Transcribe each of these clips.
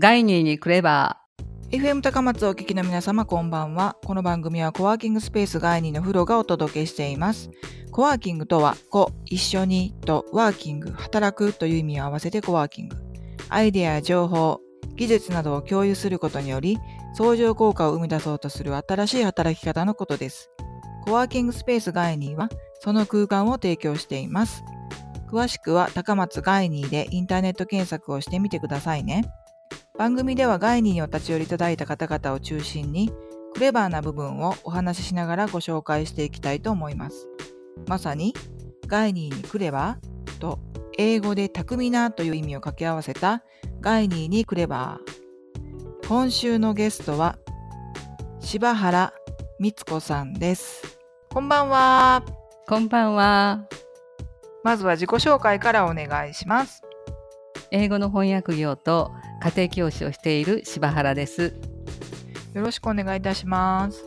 ガイニーに来れば FM 高松お聞きの皆様こんばんは。この番組はコワーキングスペースガイニーのフロがお届けしています。コワーキングとは、コ、一緒にとワーキング、働くという意味を合わせてコワーキング。アイデアや情報、技術などを共有することにより、相乗効果を生み出そうとする新しい働き方のことです。コワーキングスペースガイニーは、その空間を提供しています。詳しくは高松ガイニーでインターネット検索をしてみてくださいね。番組ではガイニーにお立ち寄りいただいた方々を中心に、クレバーな部分をお話ししながらご紹介していきたいと思います。まさに、ガイニーにクレバーと英語で巧みなという意味を掛け合わせたガイニーにクレバー。今週のゲストは柴原光子さんです。こんばんは。こんばんは。まずは自己紹介からお願いします。英語の翻訳業と家庭教師をしている柴原です。よろしくお願いいたします。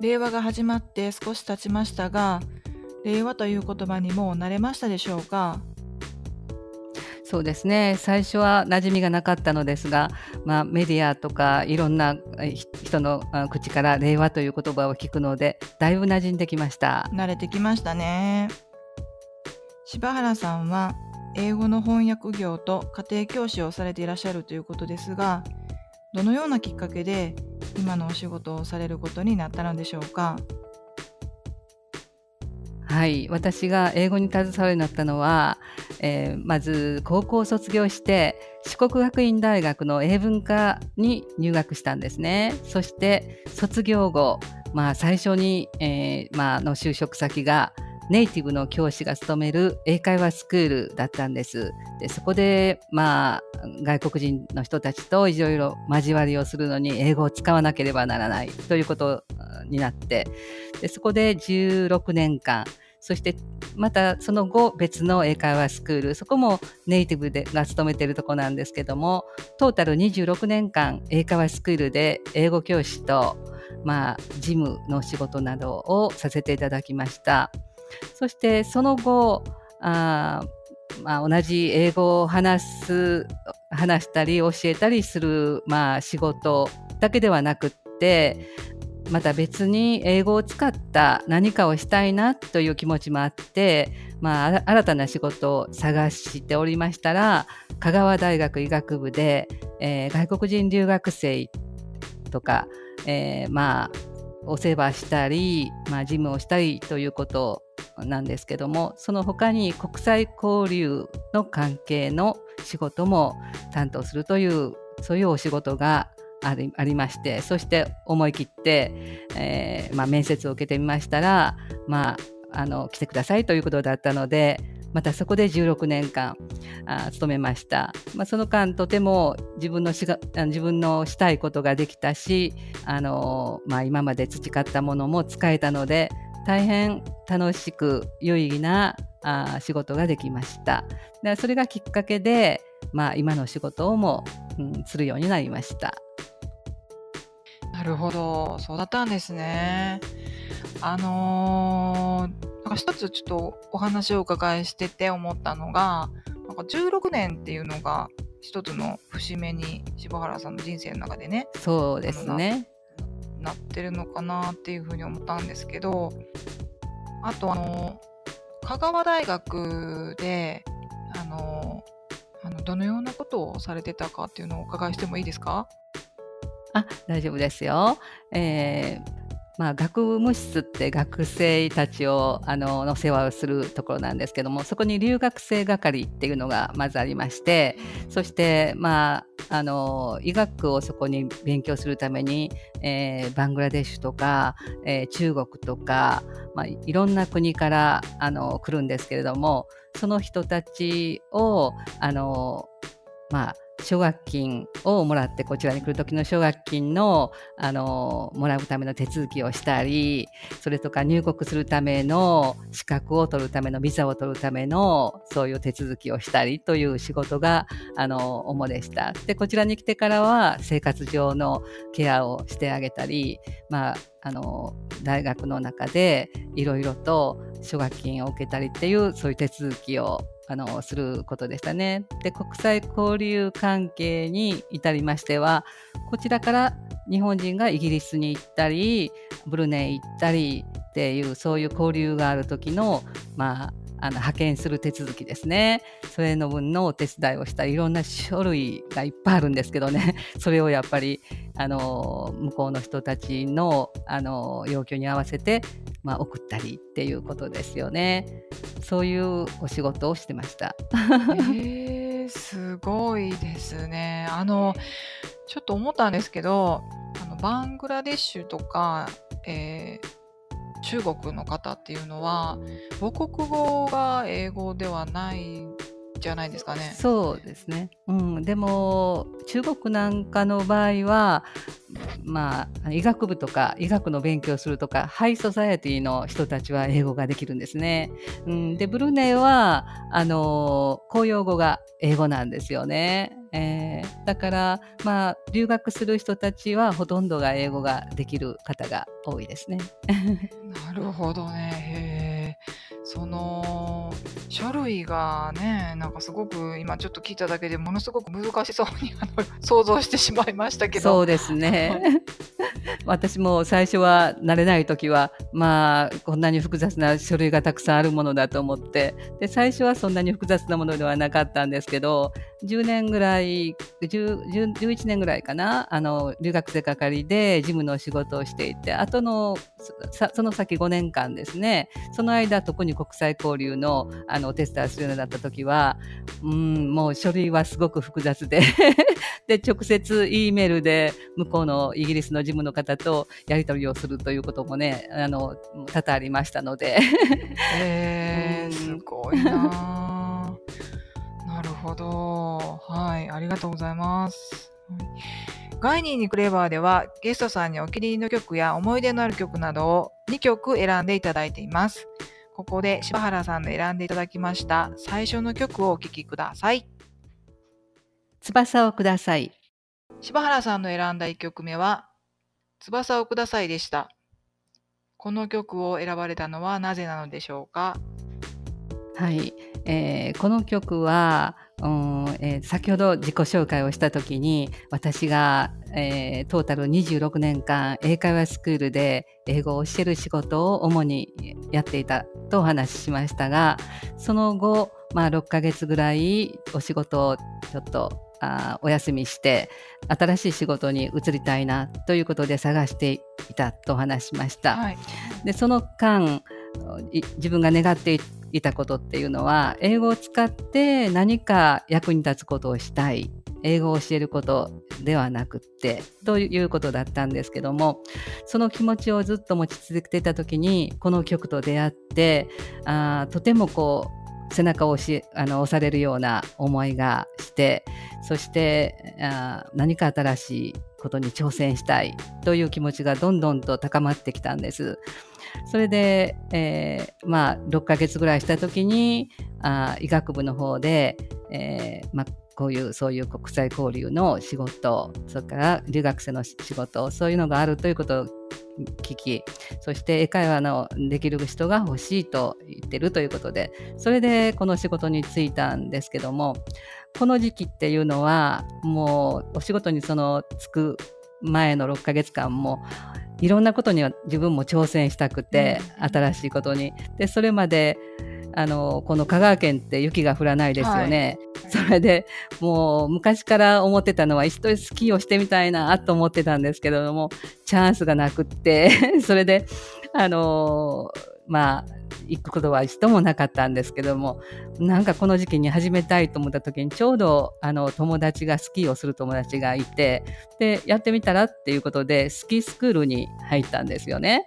令和が始まって少し経ちましたが、令和という言葉にもう慣れましたでしょうか？そうですね。最初は馴染みがなかったのですが、まあメディアとかいろんな人のあ口から令和という言葉を聞くので、だいぶ馴染んできました。慣れてきましたね。柴原さんは英語の翻訳業と家庭教師をされていらっしゃるということですが、どのようなきっかけで今のお仕事をされることになったのでしょうか？はい、私が英語に携わるようになったのは、えーまず高校を卒業して四国学院大学の英文科に入学したんですね。そして卒業後、まあ、最初に、えーまあ、の就職先がネイティブの教師が務める英会話スクールだったんです。でそこで、まあ、外国人の人たちといろいろ交わりをするのに英語を使わなければならないということになって。でそこで16年間。そしてまたその後別の英会話スクール。そこもネイティブでが勤めているところなんですけどもトータル26年間英会話スクールで英語教師と、まあ、事務の仕事などをさせていただきました。そしてその後あまあ、同じ英語を話す話したり教えたりする、まあ、仕事だけではなくってまた別に英語を使った何かをしたいなという気持ちもあって、まあ、新たな仕事を探しておりましたら香川大学医学部で、えー外国人留学生とか、えーまあお世話したり、まあ、事務をしたりということなんですけどもその他に国際交流の関係の仕事も担当するというそういうお仕事がありありましてそして思い切って、えーまあ、面接を受けてみましたら、まあ、あの来てくださいということだったのでまたそこで16年間あ勤めました、まあ、その間とても自分のしが自分のしたいことができたしあの、まあ、今まで培ったものも使えたので大変楽しく有意義なあ仕事ができました。でそれがきっかけで、まあ、今の仕事をも、うん、するようになりました。なるほど、そうだったんですね。あのーか一つちょっとお話をお伺いしてて思ったのが、なんか16年っていうのが一つの節目に柴原さんの人生の中でね、そうですねなってるのかなっていうふうに思ったんですけど、あとあの、香川大学で、あの、あのどのようなことをされてたかっていうのをお伺いしてもいいですか？あ大丈夫ですよ。えーまあ、学務室って学生たちをあのの世話をするところなんですけどもそこに留学生係っていうのがまずありましてそして、まあ、あの医学をそこに勉強するために、えーバングラデシュとか、えー中国とか、まあ、いろんな国からあの来るんですけれどもその人たちをあの、まあ、奨学金をもらってこちらに来る時の奨学金のあのもらうための手続きをしたりそれとか入国するための資格を取るためのビザを取るためのそういう手続きをしたりという仕事があの主でした。でこちらに来てからは生活上のケアをしてあげたり、まあ、あの大学の中でいろいろと奨学金を受けたりっていうそういう手続きをあのすることでしたね。で国際交流関係に至りましてはこちらから日本人がイギリスに行ったりブルネイ行ったりっていうそういう交流がある時のまああの派遣する手続きですね。それの分のお手伝いをしたいろんな書類がいっぱいあるんですけどね、それをやっぱりあの向こうの人たちのあの要求に合わせて、まあ、送ったりっていうことですよね。そういうお仕事をしてました。えー、すごいですね。あのちょっと思ったんですけど、あのバングラデシュとか、えー中国の方っていうのは母国語が英語ではないじゃないですかね。そうですね。うん、でも中国なんかの場合は、まあ医学部とか医学の勉強するとかハイソサエティの人たちは英語ができるんですね。うん、でブルネイはあの公用語が英語なんですよね。えー、だからまあ留学する人たちはほとんどが英語ができる方が多いですね。なるほどね。その書類がねなんかすごく今ちょっと聞いただけでものすごく難しそうにあの想像してしまいましたけど。そうですね。私も最初は慣れない時はまあこんなに複雑な書類がたくさんあるものだと思って。で最初はそんなに複雑なものではなかったんですけど10年ぐらい11年ぐらいかな。あの留学生係で事務の仕事をしていて後のその先5年間ですね。その間特に国際交流のあのお手伝いするようになった時はうんもう書類はすごく複雑で。で直接 E メールで向こうのイギリスの事務の方とやり取りをするということもねあの多々ありましたので。えー、すごいなほど。はい、ありがとうございます。ガイニーにクレバーではゲストさんにお気に入りの曲や思い出のある曲などを2曲選んでいただいています。ここで柴原さんの選んでいただきました最初の曲をお聴きください。翼をください。柴原さんの選んだ1曲目は翼をくださいでした。この曲を選ばれたのはなぜなのでしょうか？はい、えー、この曲は、うんえー、先ほど自己紹介をした時に私が、えー、トータル26年間英会話スクールで英語を教える仕事を主にやっていたとお話ししましたがその後、まあ、6ヶ月ぐらいお仕事をちょっとあお休みして新しい仕事に移りたいなということで探していたと話しました。はい、でその間自分が願っていたことっていうのは英語を使って何か役に立つことをしたい英語を教えることではなくってということだったんですけどもその気持ちをずっと持ち続けていた時にこの曲と出会ってあとてもこう背中を押しあの押されるような思いがしてそしてあ何か新しいことに挑戦したいという気持ちがどんどんと高まってきたんです。それで、えー、まあ、6ヶ月ぐらいした時にあ医学部の方で、えーまあ、こういうそういう国際交流の仕事それから留学生の仕事そういうのがあるということを聞きそして英会話のできる人が欲しいと言ってるということでそれでこの仕事に就いたんですけどもこの時期っていうのはもうお仕事にその就く前の6ヶ月間もいろんなことには自分も挑戦したくて、新しいことに。でそれまであのこの香川県って雪が降らないですよね、はい、それでもう昔から思ってたのは一度スキーをしてみたいなと思ってたんですけれどもチャンスがなくって それであのまあ行くことは一度もなかったんですけどもなんかこの時期に始めたいと思った時にちょうどあの友達がスキーをする友達がいてでやってみたらっていうことでスキースクールに入ったんですよね。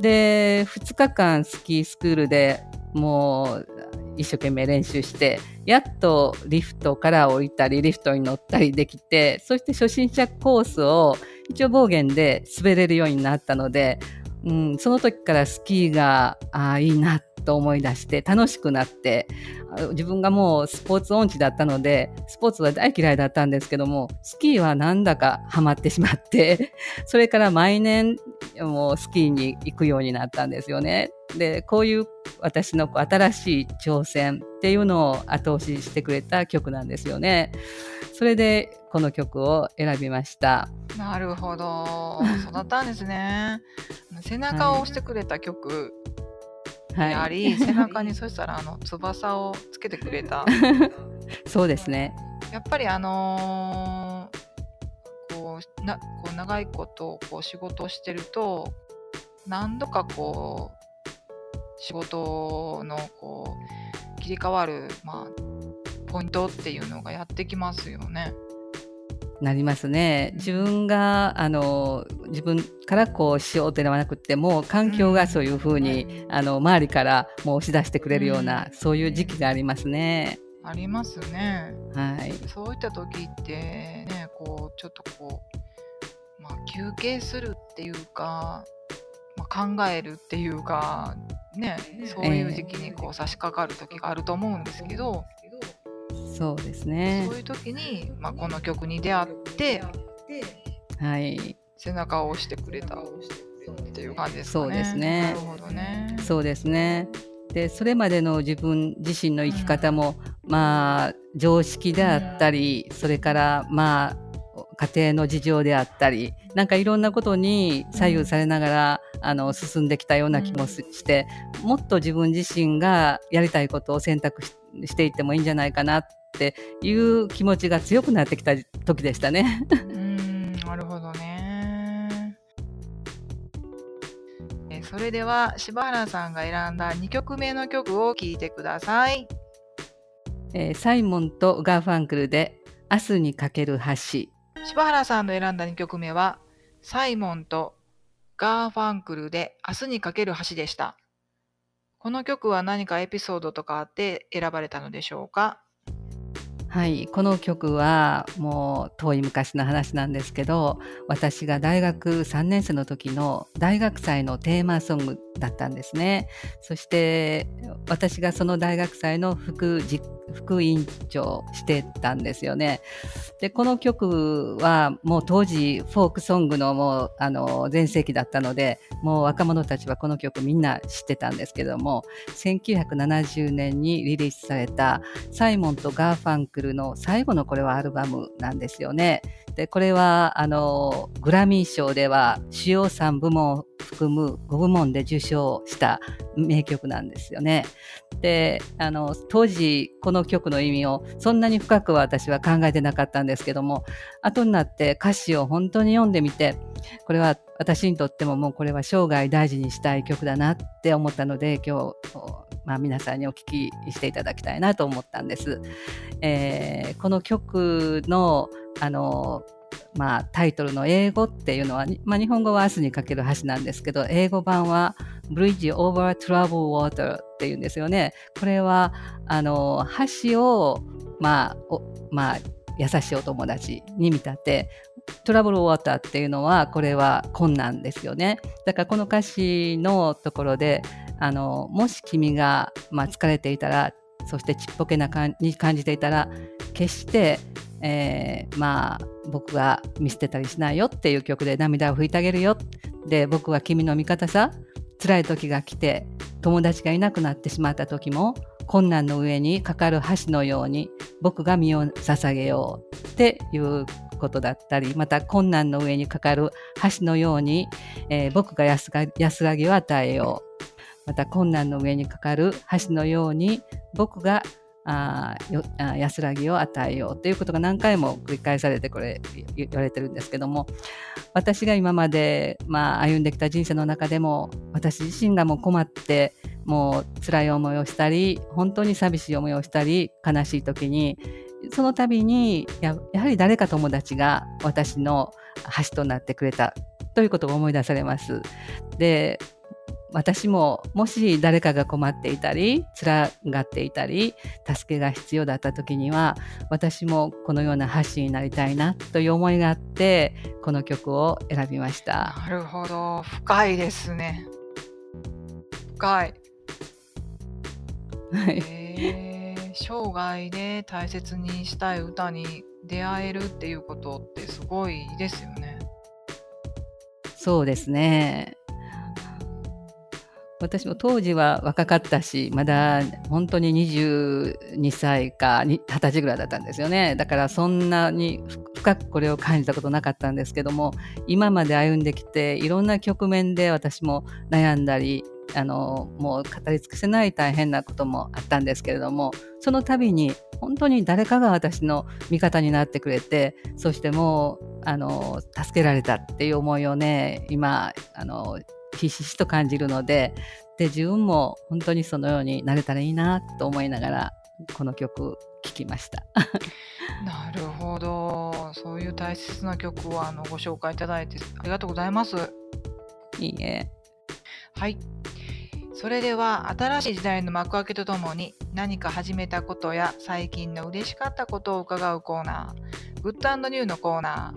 で2日間スキースクールでもう一生懸命練習してやっとリフトから降りたりリフトに乗ったりできてそして初心者コースを一応暴言で滑れるようになったのでうん、その時からスキーがあいいなと思い出して楽しくなって自分がもうスポーツ音痴だったのでスポーツは大嫌いだったんですけどもスキーはなんだかハマってしまって それから毎年もうスキーに行くようになったんですよね。でこういう私の新しい挑戦っていうのを後押ししてくれた曲なんですよね。それでこの曲を選びました。なるほど、そうだったんですね。背中を押してくれた曲であり、はい、背中にそしたらあの翼をつけてくれた。そうですね。やっぱりあのー、こうなこう長いことこう仕事をしてると何度かこう仕事のこう切り替わる、まあ、ポイントっていうのがやってきますよね。なりますね。自分があの自分からこうしようってではなくても環境がそういうふうに、あの周りからもう押し出してくれるような、そういう時期がありますね。ありますね。はい。そういった時ってね、こうちょっとこうまあ休憩するっていうか、まあ、考えるっていうかね、そういう時期にこう差し掛かる時があると思うんですけど。えーそうですねそういう時に、まあ、この曲に出会ってはい背中を押してくれたっていう感じですかね。そうですね。なるほどね。そうですね。でそれまでの自分自身の生き方も、うん、まあ常識であったり、うん、それからまあ家庭の事情であったりなんかいろんなことに左右されながら、うん、あの進んできたような気もして、もっと自分自身がやりたいことを選択していってもいいんじゃないかなっていう気持ちが強くなってきた時でしたね。うんなるほどね。えそれでは柴原さんが選んだ2曲目の曲を聴いてください。えー、サイモンとガーファンクルで「明日にかける橋」柴原さんの選んだ2曲目はサイモンとガーファンクルで「明日にかける橋」でした。この曲は何かエピソードとかあって選ばれたのでしょうか？はい、この曲はもう遠い昔の話なんですけど私が大学3年生の時の大学祭のテーマソングだったんですねそして私がその大学祭の副副委員長してたんですよねでこの曲はもう当時フォークソングのもうあの全盛期だったのでもう若者たちはこの曲みんな知ってたんですけども1970年にリリースされたサイモンとガーファンクルの最後のこれはアルバムなんですよね。でこれはあのグラミー賞では主要3部門含む5部門で受賞した名曲なんですよね。であの当時この曲の意味をそんなに深くは私は考えてなかったんですけども後になって歌詞を本当に読んでみてこれは私にとってももうこれは生涯大事にしたい曲だなって思ったので今日まあ、皆さんにお聞きしていただきたいなと思ったんです。えー、この曲のあのまあ、タイトルの英語っていうのは、まあ、日本語は明日にかける橋なんですけど英語版は Bridge over Trouble Water っていうんですよね。これはあの橋を、まあまあ、優しいお友達に見立てトラブルウォーターっていうのはこれは困難ですよね。だからこの歌詞のところであのもし君が、まあ、疲れていたらそしてちっぽけな感に感じていたら決して、えー、まあ僕が見捨てたりしないよっていう曲で涙を拭いてあげるよ。で僕は君の味方さ辛い時が来て友達がいなくなってしまった時も困難の上にかかる橋のように僕が身を捧げようっていうことだったりまた困難の上にかかる橋のように、えー、僕が安らぎを与えよう。また困難の上にかかる橋のように僕があ安らぎを与えようということが何回も繰り返されてこれ言われてるんですけども私が今まで、まあ、歩んできた人生の中でも私自身がもう困ってもう辛い思いをしたり本当に寂しい思いをしたり悲しい時にその度にややはり誰か友達が私の橋となってくれたということを思い出されます。で私ももし誰かが困っていたり辛がっていたり助けが必要だった時には私もこのような橋になりたいなという思いがあってこの曲を選びました。なるほど。深いですね。深い。はい。へー生涯で大切にしたい歌に出会えるっていうことってすごいですよね。そうですね。私も当時は若かったし、まだ本当に22歳かに20歳ぐらいだったんですよね。だからそんなに深くこれを感じたことなかったんですけども、今まで歩んできて、いろんな局面で私も悩んだり、あの、もう語り尽くせない大変なこともあったんですけれども、その度に本当に誰かが私の味方になってくれて、そしてもう、あの、助けられたっていう思いをね、今、あの、ひしひしと感じるのでで自分も本当にそのようになれたらいいなと思いながらこの曲聴きました。なるほど。そういう大切な曲をあのご紹介いただいてありがとうございます。いいえ。はい。それでは新しい時代の幕開けとともに何か始めたことや最近の嬉しかったことを伺うコーナー、グッドニューのコーナ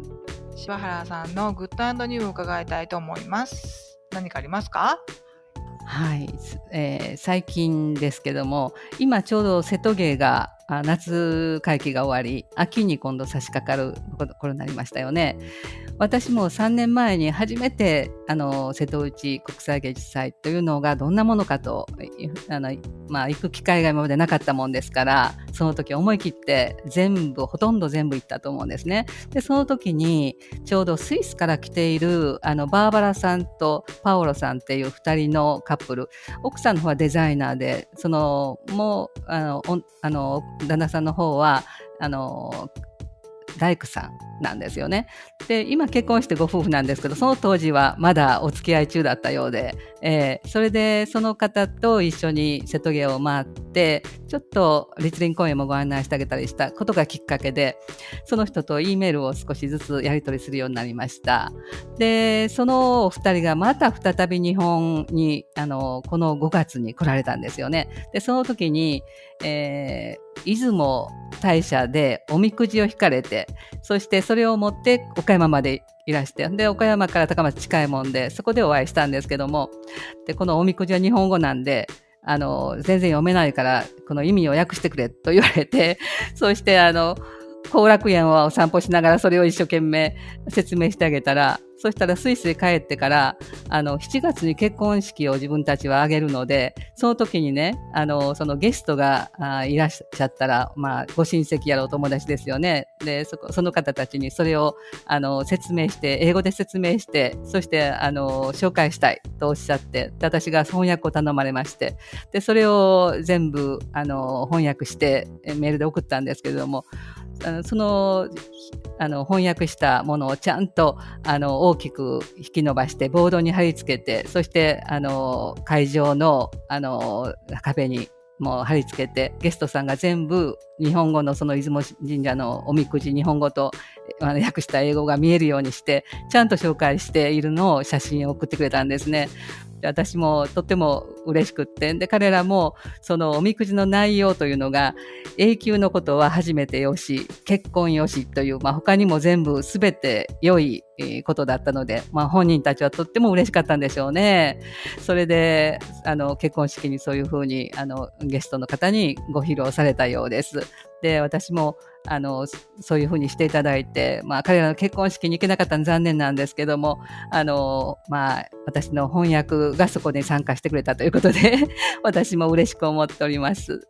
ー、柴原さんのグッドニューを伺いたいと思います。何かありますか？はい、えー、最近ですけども今ちょうど瀬戸芸が夏会期が終わり秋に今度差し掛かる頃になりましたよね。私も3年前に初めてあの瀬戸内国際芸術祭というのがどんなものかとあの、まあ、行く機会が今までなかったもんですからその時思い切って全部ほとんど全部行ったと思うんですね。でその時にちょうどスイスから来ているあのバーバラさんとパオロさんっていう2人のカップル奥さんの方はデザイナーでそのもうあのあの旦那さんの方はあの大工さんなんですよね。で今結婚してご夫婦なんですけどその当時はまだお付き合い中だったようで、えー、それでその方と一緒に瀬戸芸を回ってちょっと立林公園もご案内してあげたりしたことがきっかけでその人と E メールを少しずつやり取りするようになりました。でそのお二人がまた再び日本にあのこの5月に来られたんですよね。でその時に、えー、出雲大社でおみくじを引かれてそしてそれを持って岡山までいらして。で岡山から高松近いもんでそこでお会いしたんですけども。でこのおみくじは日本語なんであの全然読めないからこの意味を訳してくれと言われて そしてあの後楽園を散歩しながらそれを一生懸命説明してあげたらそしたらスイスへ帰ってから、あの、7月に結婚式を自分たちは挙げるので、その時にね、あの、そのゲストがあいらっしゃったら、まあ、ご親戚やらお友達ですよね。で、そこ、その方たちにそれを、あの、説明して、英語で説明して、そして、あの、紹介したいとおっしゃって、で私が翻訳を頼まれまして、で、それを全部、あの、翻訳して、メールで送ったんですけれども、そのあの翻訳したものをちゃんとあの大きく引き伸ばしてボードに貼り付けてそしてあの会場のあの壁にもう貼り付けてゲストさんが全部日本語のその出雲神社のおみくじ日本語とあ訳した英語が見えるようにしてちゃんと紹介しているのを写真を送ってくれたんですね。私もとっても嬉しくってで彼らもそのおみくじの内容というのが永久のことは初めてよし結婚よしという、まあ、他にも全部全て良いことだったので、まあ、本人たちはとっても嬉しかったんでしょうね。それであの結婚式にそういうふうにあのゲストの方にご披露されたようです。で私もあのそういうふうにしていただいて、まあ、彼らの結婚式に行けなかったの残念なんですけどもあの、まあ、私の翻訳がそこで参加してくれたということで 私も嬉しく思っております。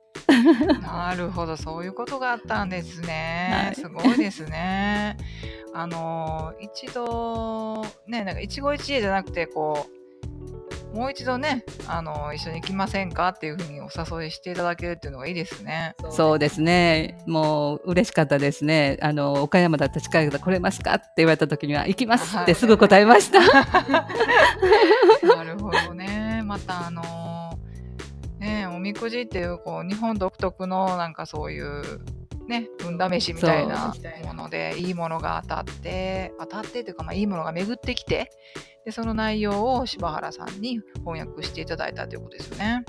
なるほどそういうことがあったんですね、はい、すごいですね。あの一度ねなんか一期一会じゃなくてこうもう一度ねあの一緒に行きませんかっていうふうにお誘いしていただけるっていうのがいいですね。そうですねもう嬉しかったですねあの岡山だった近い方来れますかって言われた時には行きますってすぐ答えました。なるほどねまたあのねおみくじっていうこう日本独特のなんかそういうね、運試しみたいなものでいいものが当たって当たってというか、まあ、いいものが巡ってきてでその内容を柴原さんに翻訳していただいたということですよね。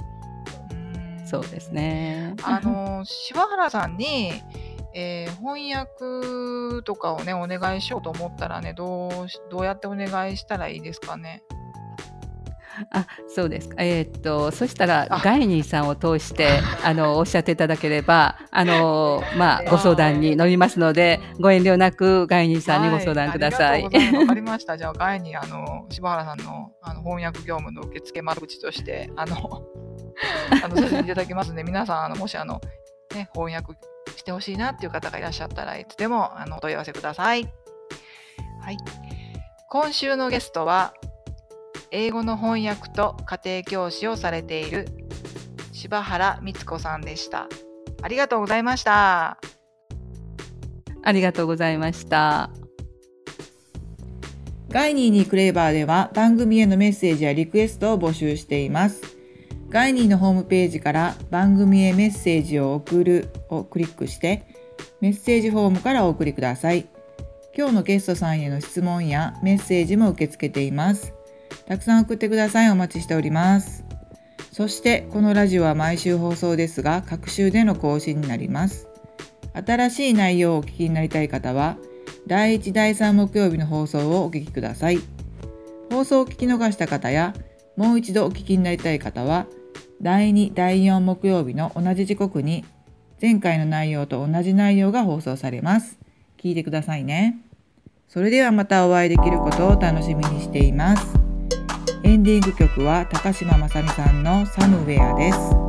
うそうですね。あの柴原さんに、えー、翻訳とかをねお願いしようと思ったらねどうどうやってお願いしたらいいですかね？あ、そうですか。えーっと、そしたらあ、ガイニーさんを通して、あの、おっしゃっていただければ、あの、まあ、ご相談に乗りますので、ご遠慮なくガイニーさんにご相談ください。はありがとうござい かりました。じゃあ、外に、あの、柴原さんの、あの、翻訳業務の受付窓口として、あの、あの、させていただきますので、皆さん、あの、もし、あの、ね、翻訳してほしいなっていう方がいらっしゃったらいつでも、あの、お問い合わせください。はい。今週のゲストは、英語の翻訳と家庭教師をされている柴原光子さんでした。ありがとうございました。ありがとうございました。ガイニーにクレーバーでは番組へのメッセージやリクエストを募集しています。ガイニーのホームページから番組へメッセージを送るをクリックしてメッセージフォームからお送りください。今日のゲストさんへの質問やメッセージも受け付けています。たくさん送ってください。お待ちしております。そしてこのラジオは毎週放送ですが各週での更新になります。新しい内容をお聞きになりたい方は第1第3木曜日の放送をお聞きください。放送を聞き逃した方やもう一度お聞きになりたい方は第2第4木曜日の同じ時刻に前回の内容と同じ内容が放送されます。聞いてくださいね。それではまたお会いできることを楽しみにしています。エンディング曲は高島雅美さんのサムウェアです。